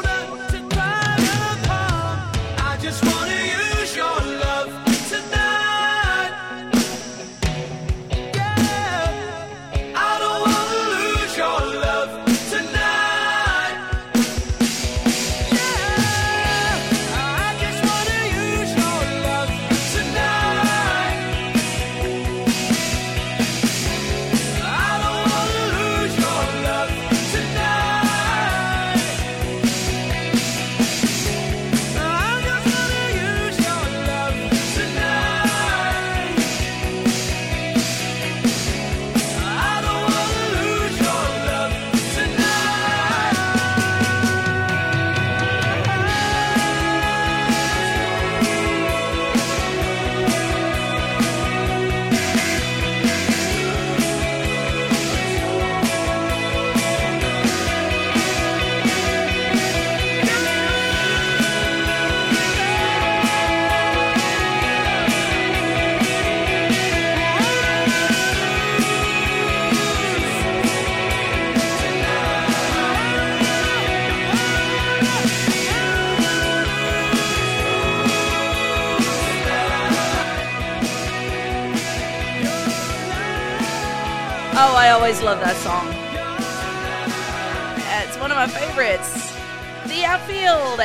Another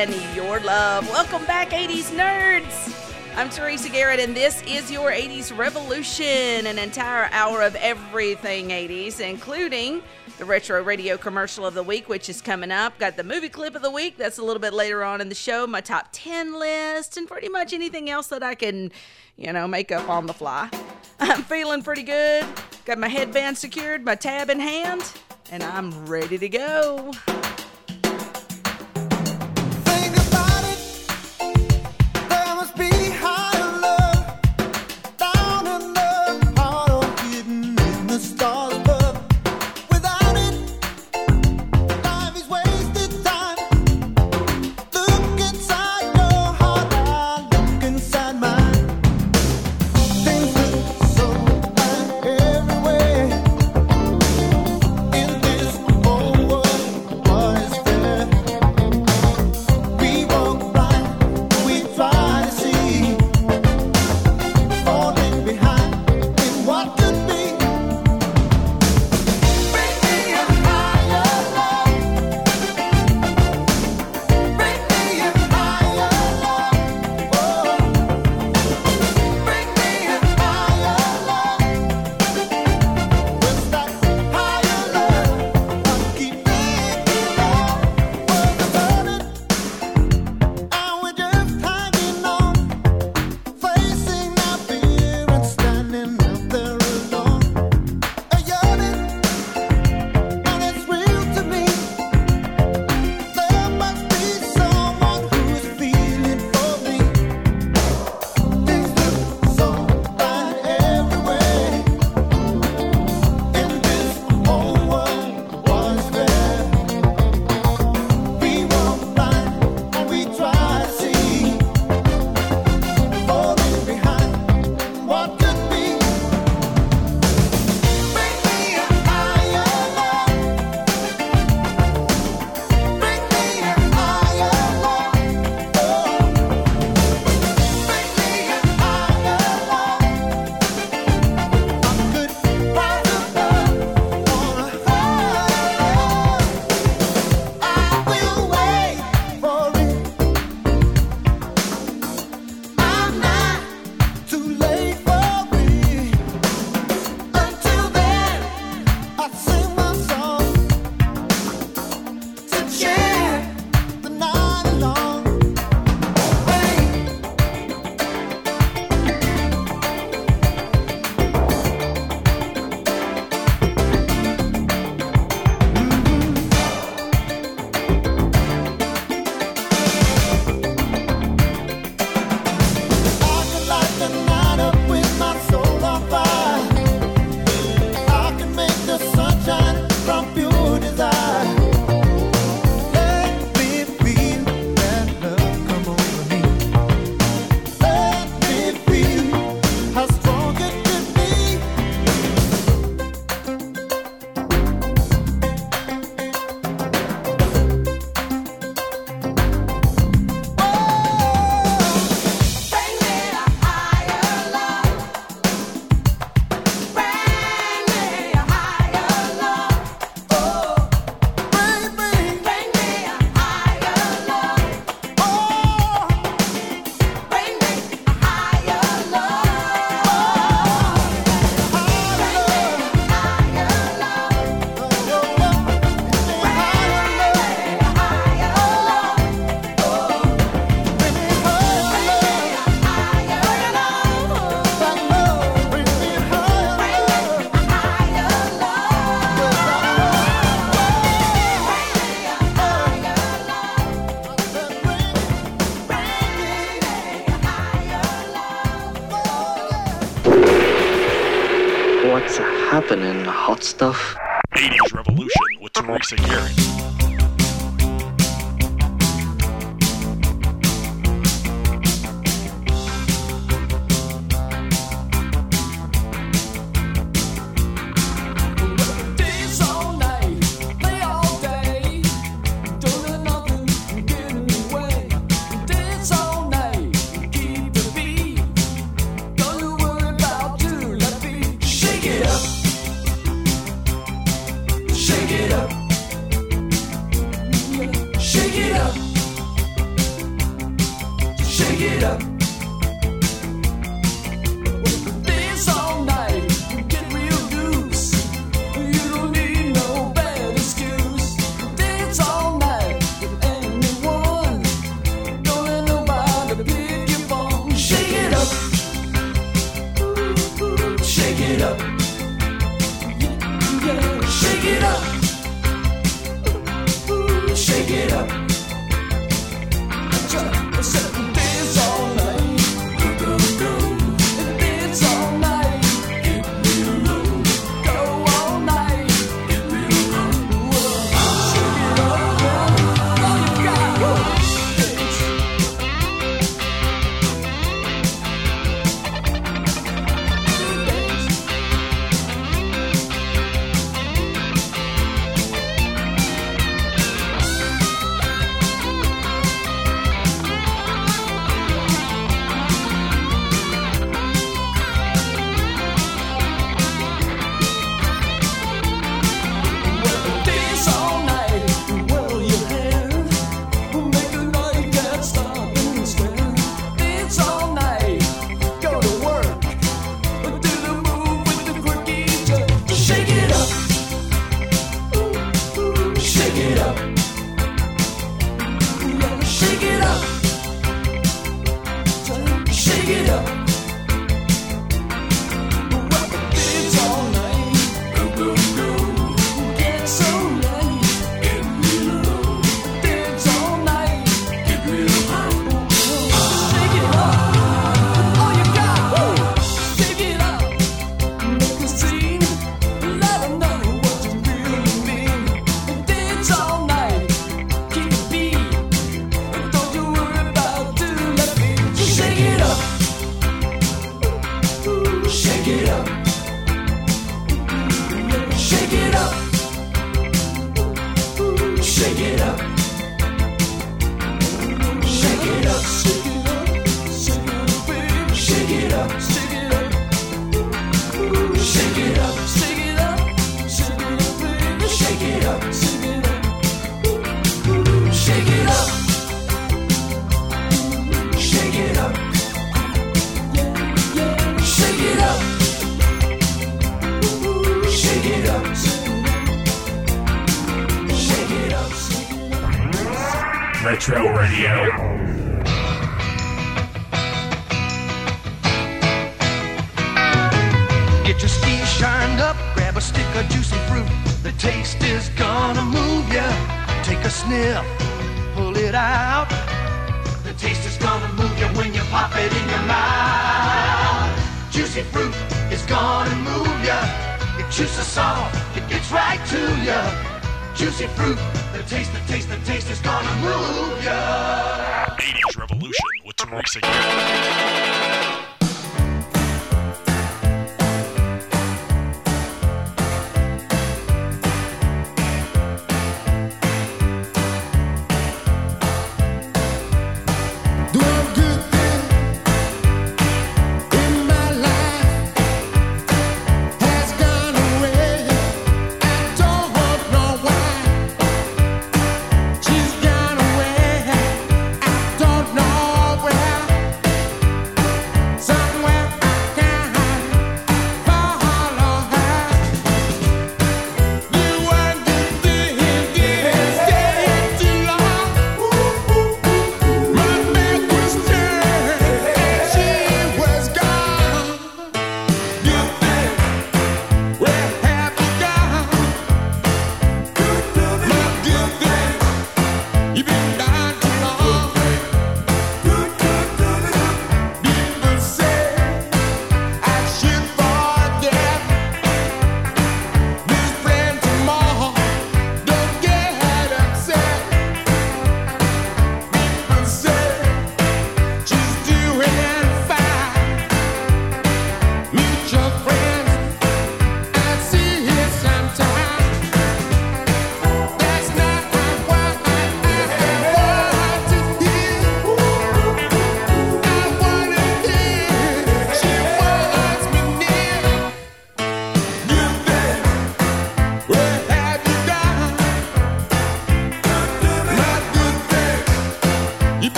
and Your Love. Welcome back, 80s nerds. I'm Teresa Garrett, and this is your 80s revolution an entire hour of everything 80s, including the retro radio commercial of the week, which is coming up. Got the movie clip of the week, that's a little bit later on in the show, my top 10 list, and pretty much anything else that I can, you know, make up on the fly. I'm feeling pretty good. Got my headband secured, my tab in hand, and I'm ready to go.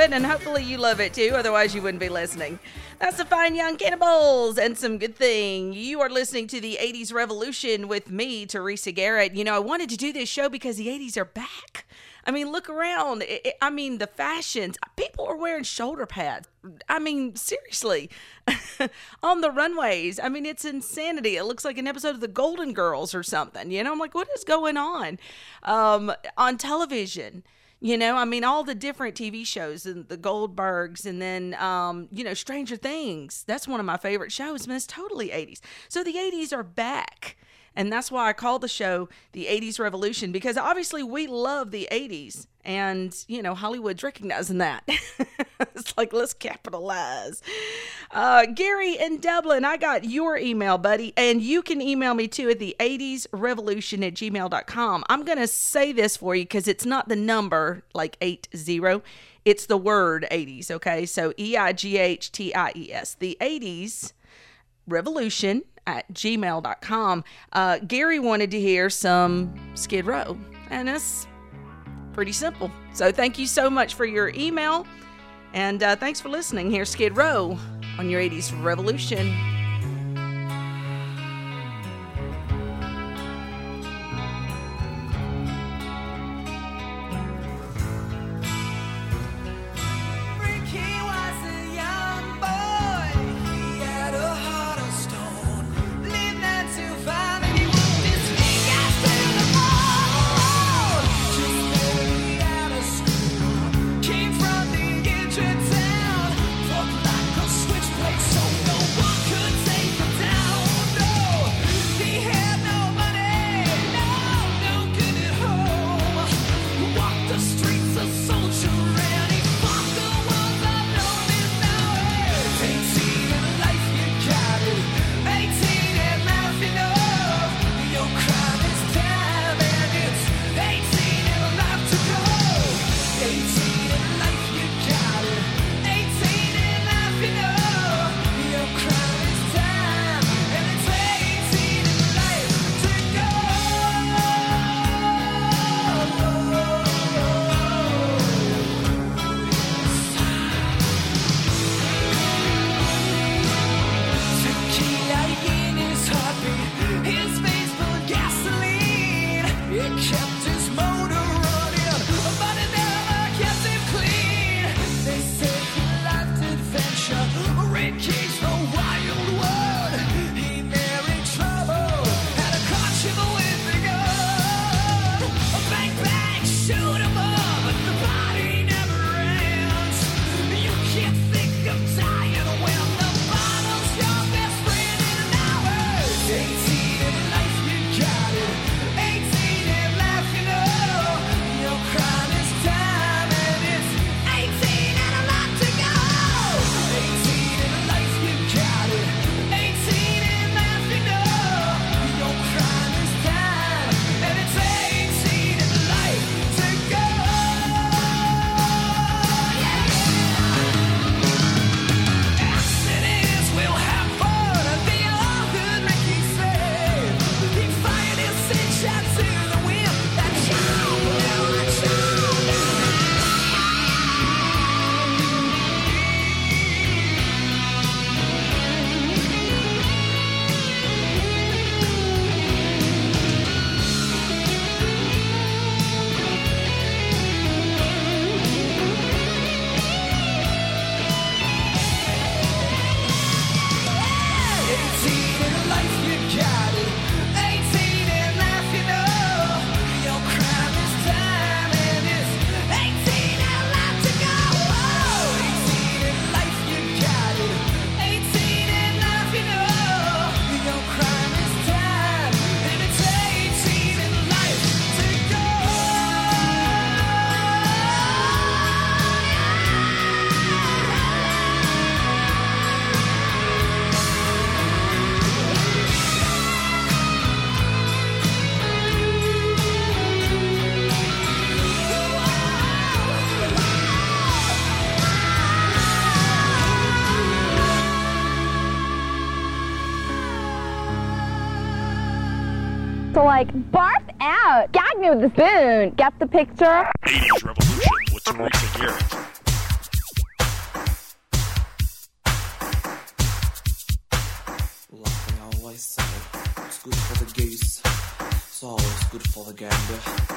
It, and hopefully you love it too. Otherwise, you wouldn't be listening. That's the Fine Young Cannibals and some good thing. You are listening to the 80s Revolution with me, Teresa Garrett. You know, I wanted to do this show because the 80s are back. I mean, look around. It- it- I mean, the fashions. People are wearing shoulder pads. I mean, seriously, on the runways. I mean, it's insanity. It looks like an episode of the Golden Girls or something. You know, I'm like, what is going on? Um, on television. You know, I mean, all the different TV shows and the Goldbergs, and then, um, you know, Stranger Things. That's one of my favorite shows, and it's totally 80s. So the 80s are back. And that's why I call the show the 80s Revolution because obviously we love the 80s. And, you know, Hollywood's recognizing that. it's like, let's capitalize. Uh, Gary in Dublin, I got your email, buddy. And you can email me too at the 80s revolution at gmail.com. I'm to say this for you because it's not the number like 80. It's the word 80s, okay? So E I G H T I E S. The 80s revolution at gmail.com. Uh, Gary wanted to hear some Skid Row, and it's pretty simple. So thank you so much for your email, and uh, thanks for listening. Here's Skid Row on your 80s revolution. Me with the spoon. Get the picture? 80s Revolution with Teresa Garrett. Like they always say, it's good for the goose. It's always good for the gander.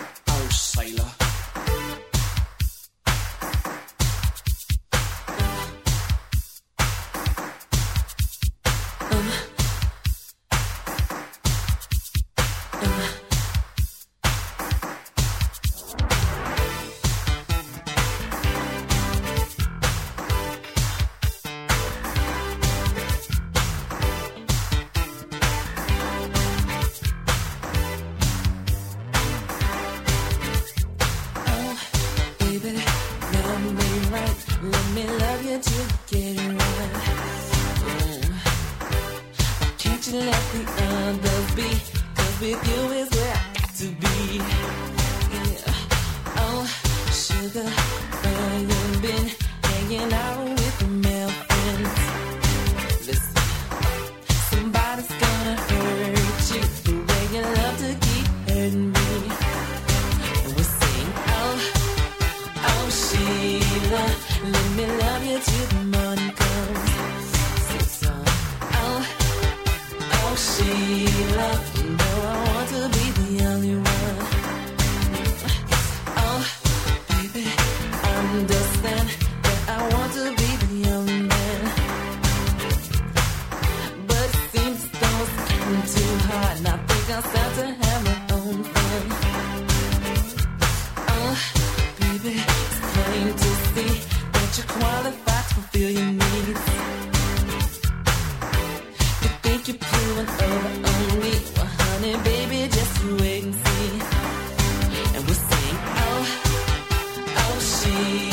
Oh,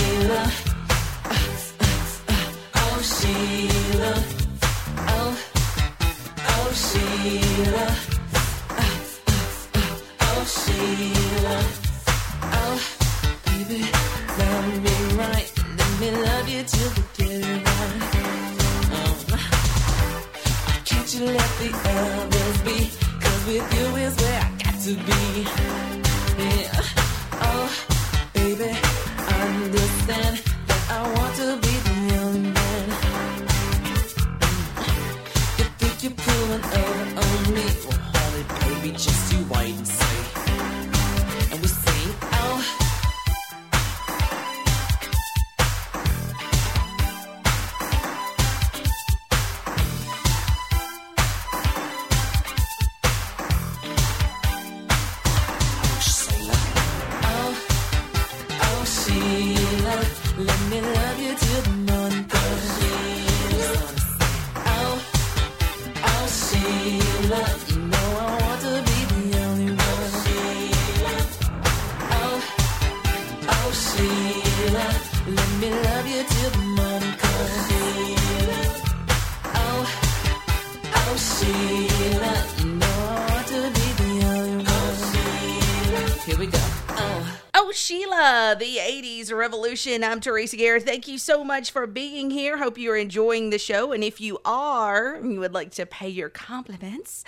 Revolution. I'm Teresa Garrett. Thank you so much for being here. Hope you're enjoying the show. And if you are, and you would like to pay your compliments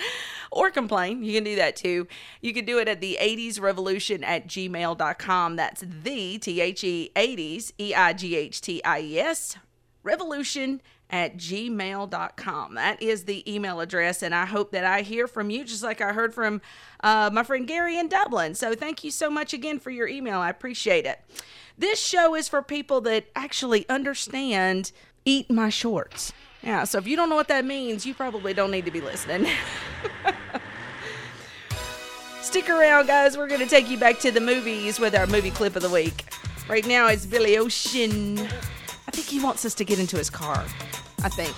or complain, you can do that too. You can do it at the 80s Revolution at gmail.com. That's the T H E 80s, E I G H T I E S, revolution at gmail.com. That is the email address, and I hope that I hear from you just like I heard from uh, my friend Gary in Dublin. So thank you so much again for your email. I appreciate it. This show is for people that actually understand eat my shorts. Yeah, so if you don't know what that means, you probably don't need to be listening. Stick around, guys. We're going to take you back to the movies with our movie clip of the week. Right now, it's Billy Ocean. I think he wants us to get into his car. I think.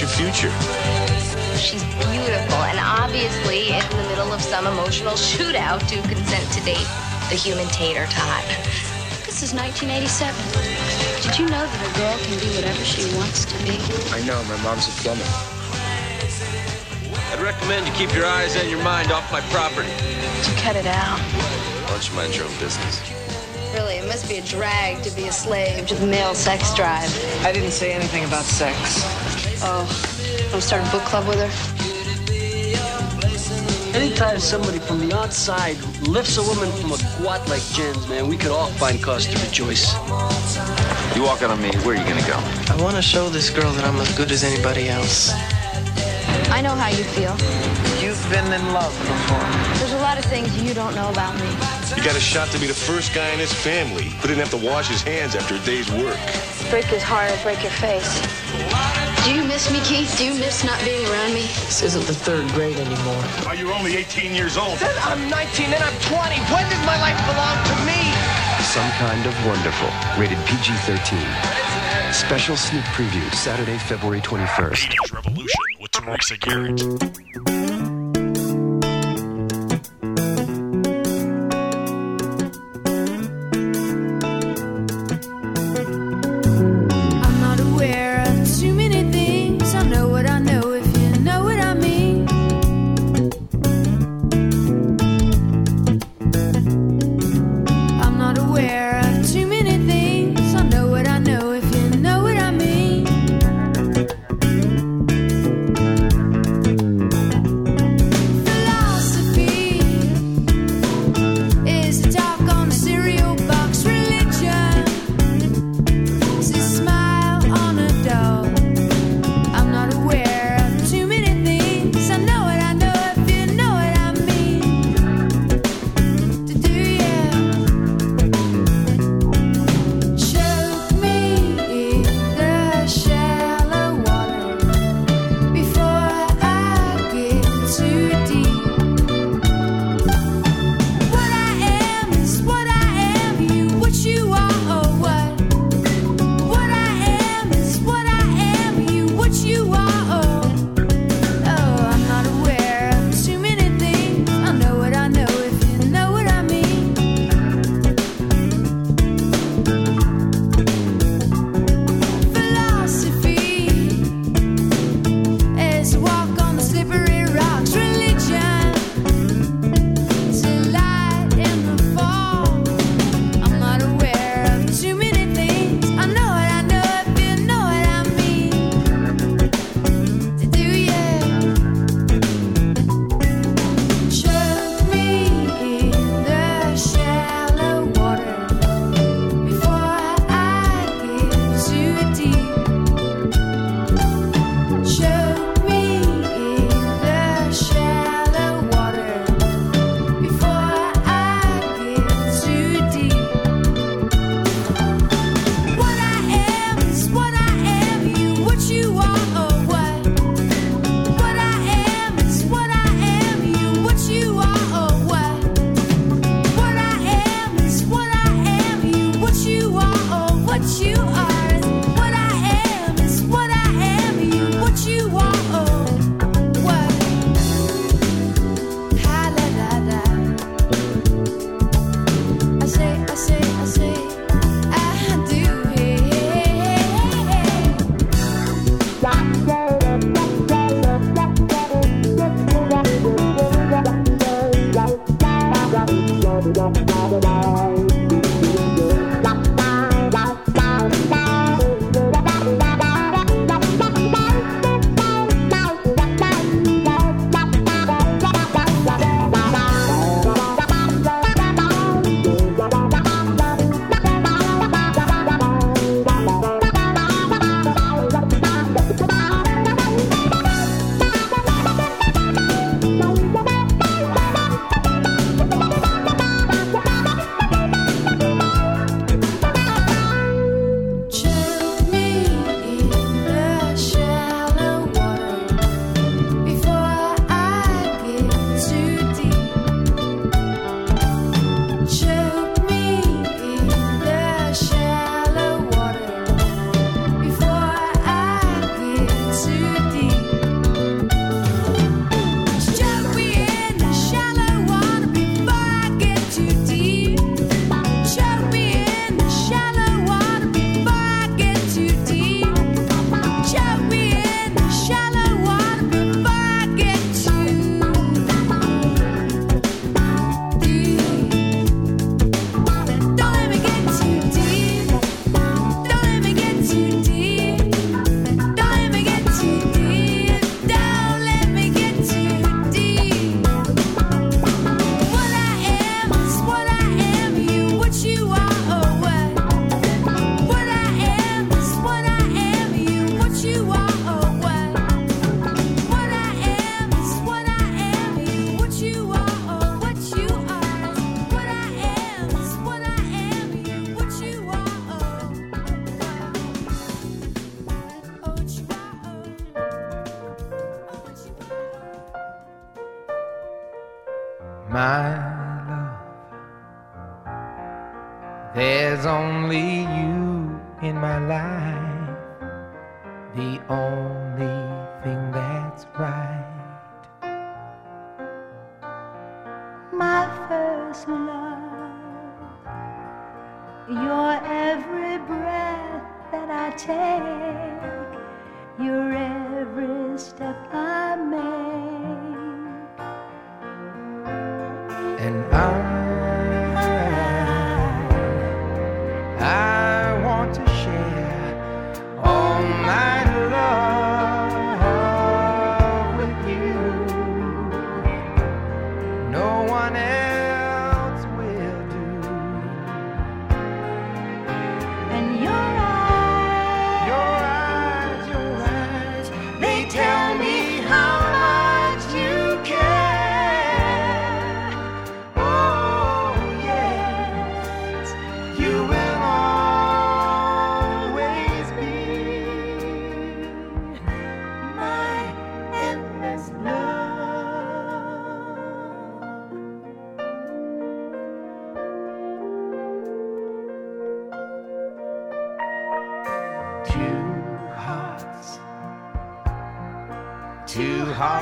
About your future. She's beautiful and obviously in the middle of some emotional shootout to consent to date the human tater tot. This is 1987. Did you know that a girl can be whatever she wants to be? I know, my mom's a plumber. I'd recommend you keep your eyes and your mind off my property. To cut it out. Why don't you mind your own business? Really, it must be a drag to be a slave to the male sex drive. I didn't say anything about sex. Oh, want to start a book club with her? Anytime somebody from the outside lifts a woman from a quat like Jen's, man, we could all find cause to rejoice. You walk out on me, where are you gonna go? I want to show this girl that I'm as good as anybody else. I know how you feel. You've been in love before. There's a lot of things you don't know about me. You got a shot to be the first guy in his family who didn't have to wash his hands after a day's work. Break his heart or break your face. Do you miss me, Keith? Do you miss not being around me? This isn't the third grade anymore. Now you're only 18 years old. Then I'm 19, then I'm 20. When did my life belong to me? Some Kind of Wonderful, rated PG 13. Special sneak preview Saturday, February 21st. 80s Revolution with Teresa Garrett.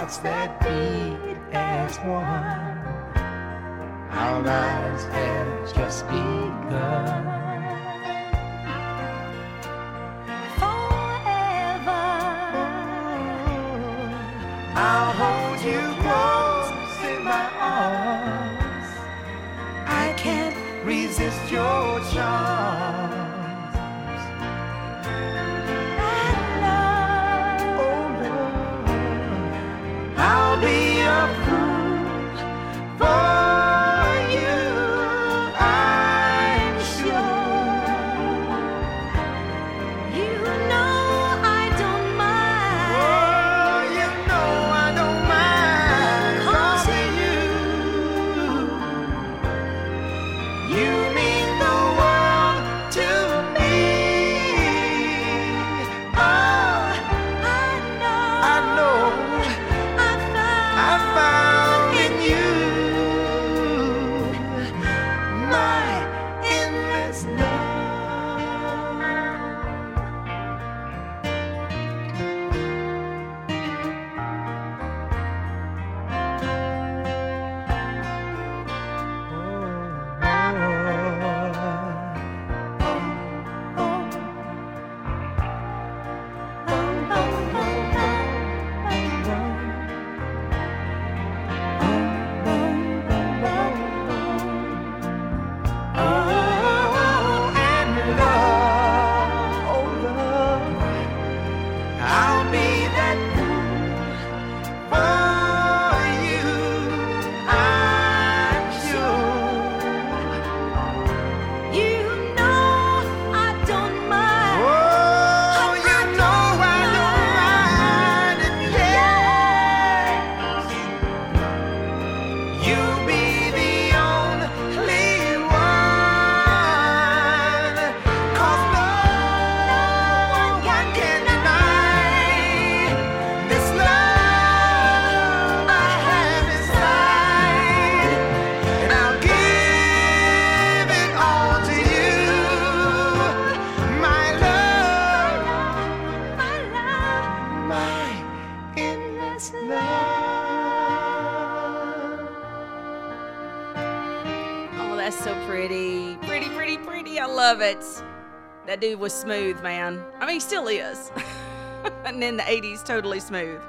Two hearts Dude was smooth, man. I mean, he still is. and in the 80s, totally smooth.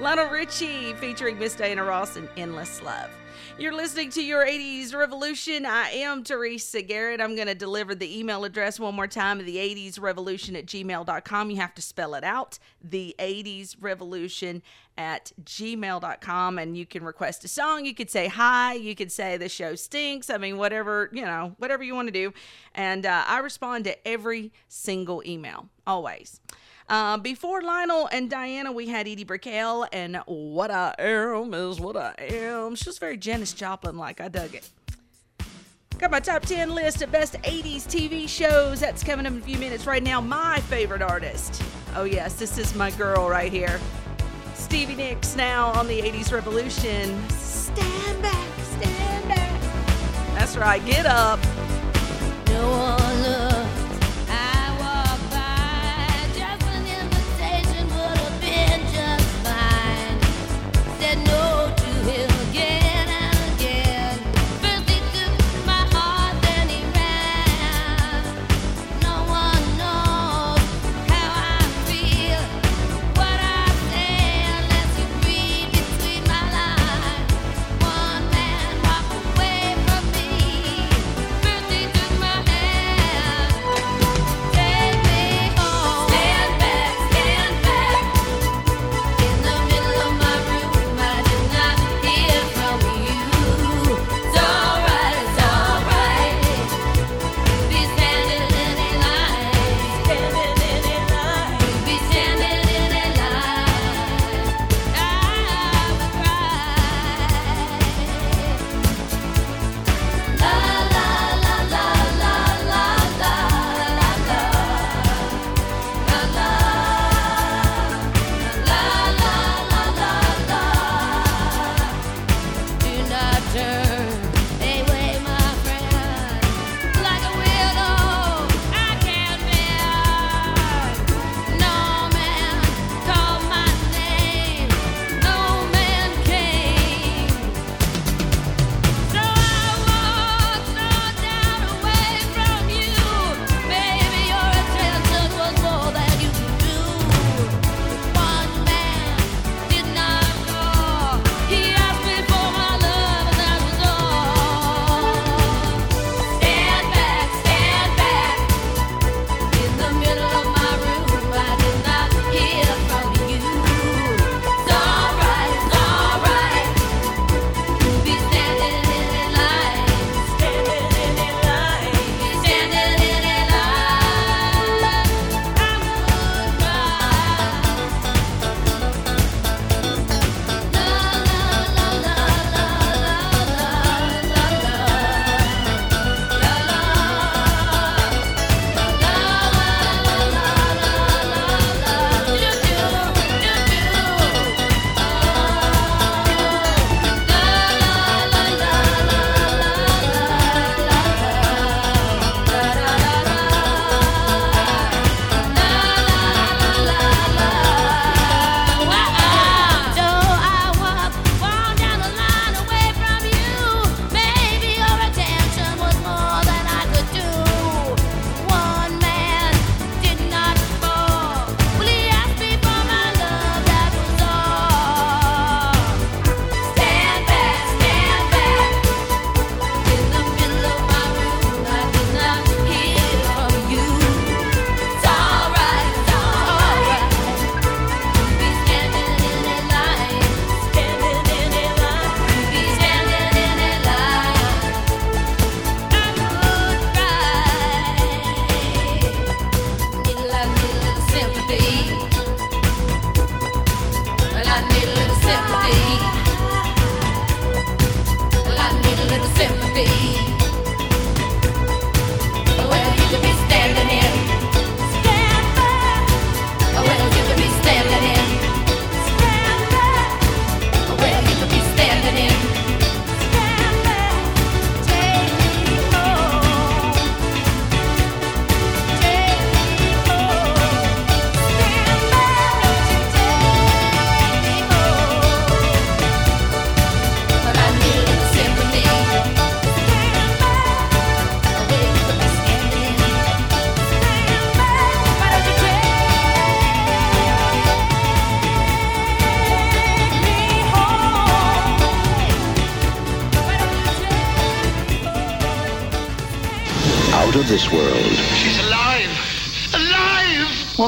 Lionel Richie featuring Miss Diana Ross and Endless Love. You're listening to your 80s Revolution. I am Teresa Garrett. I'm going to deliver the email address one more time the 80s Revolution at gmail.com. You have to spell it out. The 80s Revolution at gmail.com. And you can request a song. You could say hi. You could say the show stinks. I mean, whatever, you know, whatever you want to do. And uh, I respond to every single email, always. Uh, before Lionel and Diana, we had Edie Brickell, and What I Am is What I Am. She was very Janis Joplin like. I dug it. Got my top 10 list of best 80s TV shows. That's coming up in a few minutes right now. My favorite artist. Oh, yes, this is my girl right here. Stevie Nicks now on the 80s Revolution. Stand back, stand back. That's right. Get up. No one.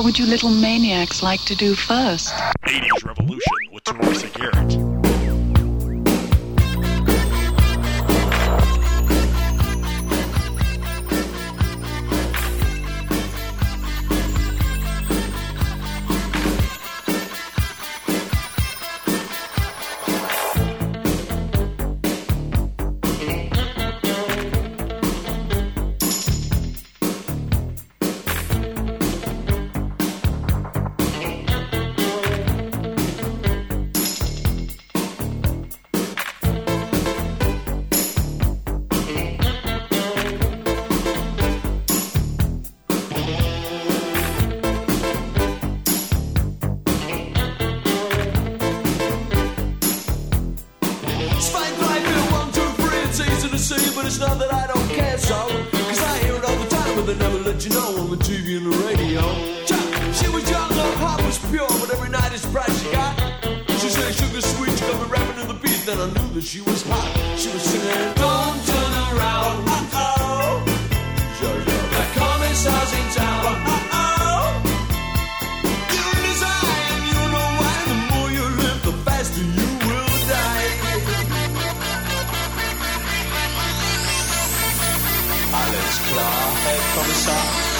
Would you little maniacs like to do first? Herr Kommissar.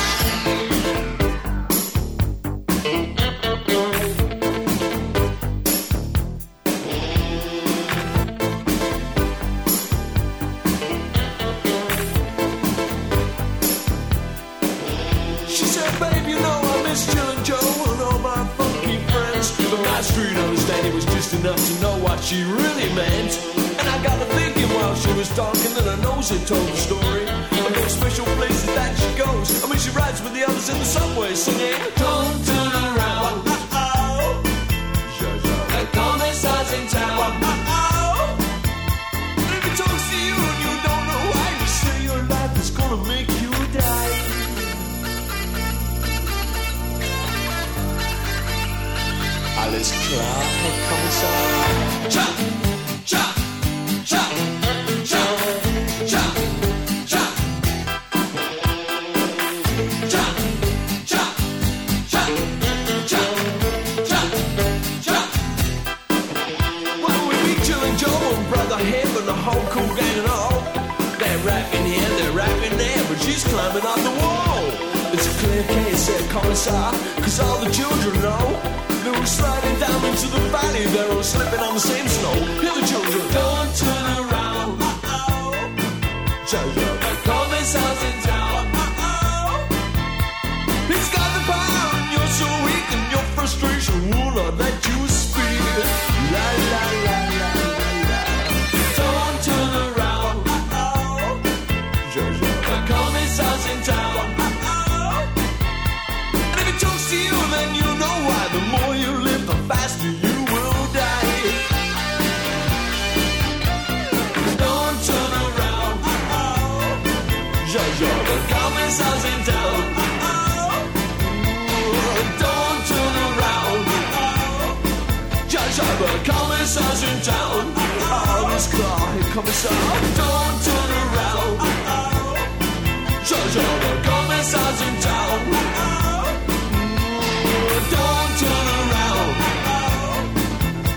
Uh-oh.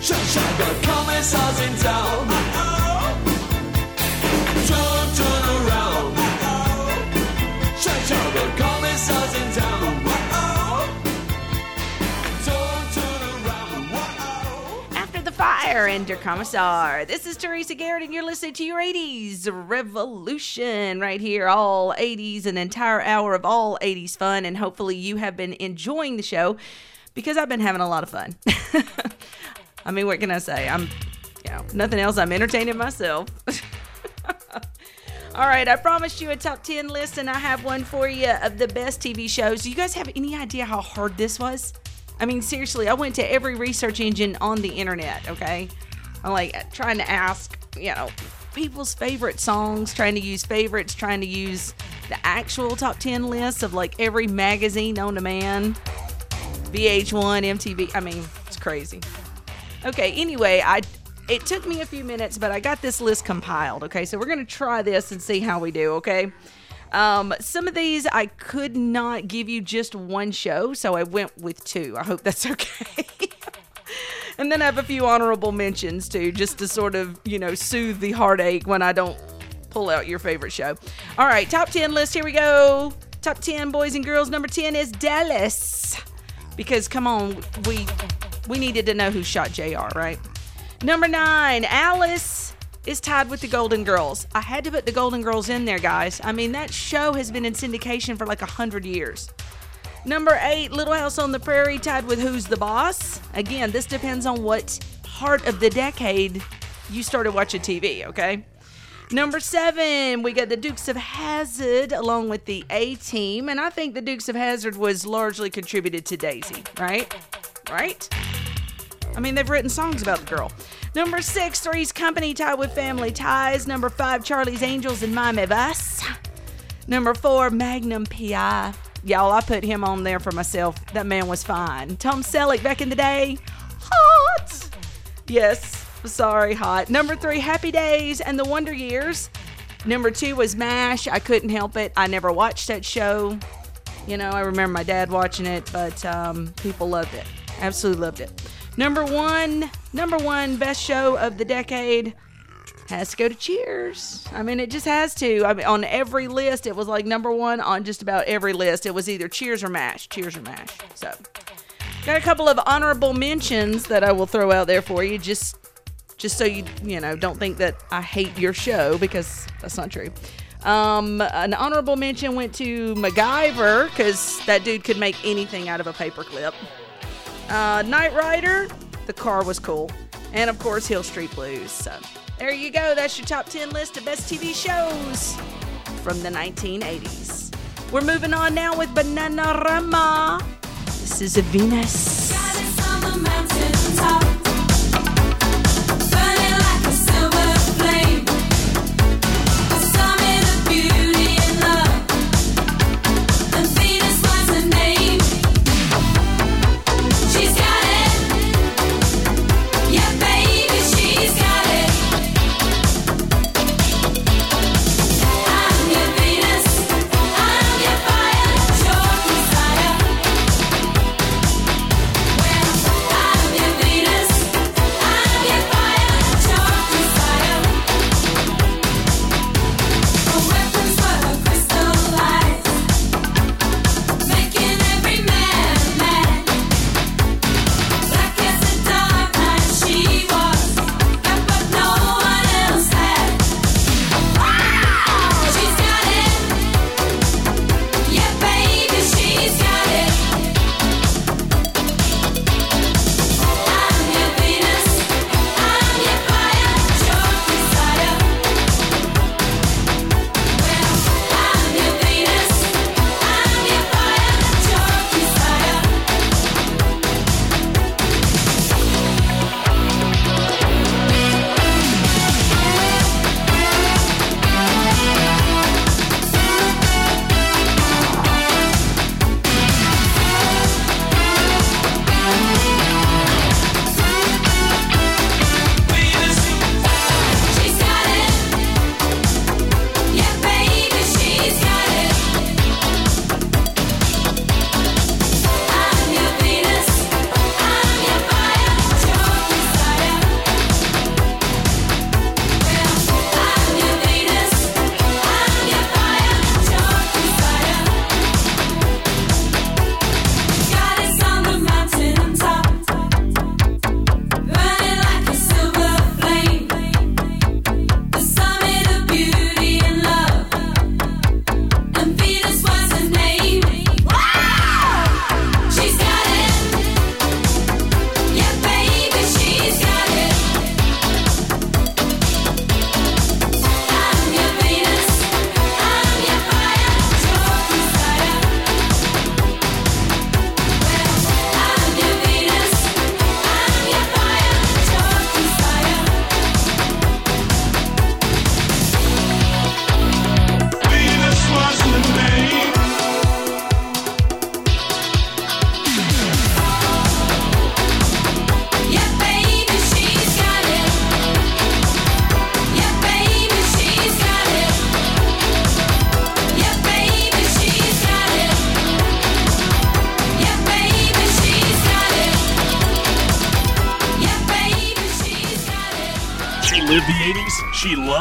Jojo, the Commissar's in town. After the fire and Der Kommissar. This is Teresa Garrett, and you're listening to your 80s Revolution right here. All 80s, an entire hour of all 80s fun, and hopefully you have been enjoying the show because I've been having a lot of fun. I mean, what can I say? I'm, you know, nothing else. I'm entertaining myself. All right, I promised you a top 10 list, and I have one for you of the best TV shows. Do you guys have any idea how hard this was? I mean, seriously, I went to every research engine on the internet, okay? I'm like trying to ask, you know, people's favorite songs, trying to use favorites, trying to use the actual top 10 lists of like every magazine to man, VH1, MTV. I mean, it's crazy. Okay, anyway, I it took me a few minutes, but I got this list compiled. Okay, so we're gonna try this and see how we do. Okay. Um, some of these I could not give you just one show, so I went with two. I hope that's okay. and then I have a few honorable mentions too, just to sort of, you know, soothe the heartache when I don't pull out your favorite show. All right, top 10 list. Here we go. Top 10 boys and girls. Number 10 is Dallas. Because come on, we we needed to know who shot JR, right? Number 9, Alice is tied with the Golden Girls. I had to put the Golden Girls in there, guys. I mean, that show has been in syndication for like a 100 years. Number 8, Little House on the Prairie tied with Who's the Boss. Again, this depends on what part of the decade you started watching TV, okay? Number seven, we got the Dukes of Hazzard along with the A Team, and I think the Dukes of Hazzard was largely contributed to Daisy, right? Right? I mean, they've written songs about the girl. Number six, Three's Company tied with Family Ties. Number five, Charlie's Angels and Mime of Us. Number four, Magnum PI. Y'all, I put him on there for myself. That man was fine. Tom Selleck back in the day. Hot. Yes, sorry, hot. Number three, Happy Days and the Wonder Years. Number two was MASH. I couldn't help it. I never watched that show. You know, I remember my dad watching it, but um, people loved it. Absolutely loved it. Number one, number one best show of the decade has to go to Cheers. I mean, it just has to. I mean, on every list, it was like number one on just about every list. It was either Cheers or MASH. Cheers or MASH. So, got a couple of honorable mentions that I will throw out there for you, just just so you you know don't think that I hate your show because that's not true. Um, an honorable mention went to MacGyver because that dude could make anything out of a paperclip. Uh, Knight Rider, the car was cool, and of course Hill Street Blues. So there you go. That's your top ten list of best TV shows from the 1980s. We're moving on now with Bananarama. This is a Venus.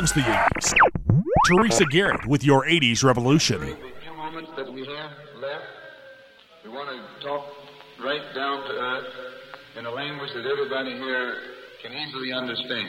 Loves the 80s. Teresa Garrett with your 80s revolution. few moments that we have left, we want to talk right down to earth in a language that everybody here can easily understand.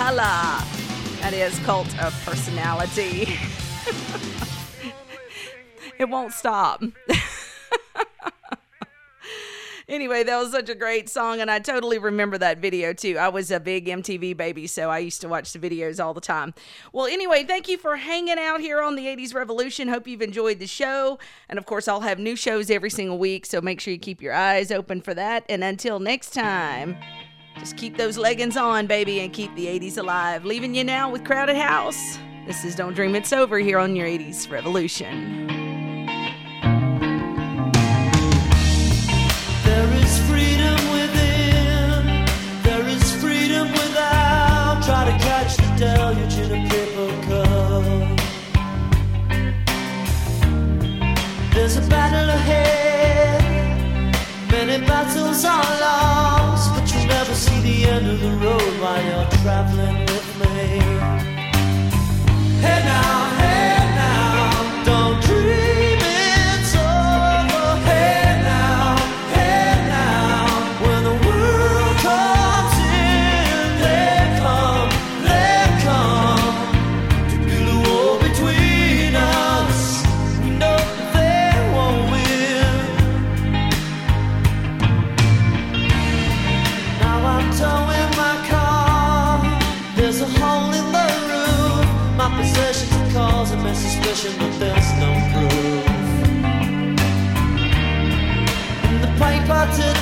Color. That is Cult of Personality. it won't stop. Anyway, that was such a great song, and I totally remember that video too. I was a big MTV baby, so I used to watch the videos all the time. Well, anyway, thank you for hanging out here on the 80s Revolution. Hope you've enjoyed the show. And of course, I'll have new shows every single week, so make sure you keep your eyes open for that. And until next time, just keep those leggings on, baby, and keep the 80s alive. Leaving you now with Crowded House. This is Don't Dream It's Over here on your 80s Revolution. There is freedom within. There is freedom without. Try to catch the deluge in a paper cup. There's a battle ahead. Many battles are lost, see the end of the road while you're traveling with me. Hey now, hey paper today,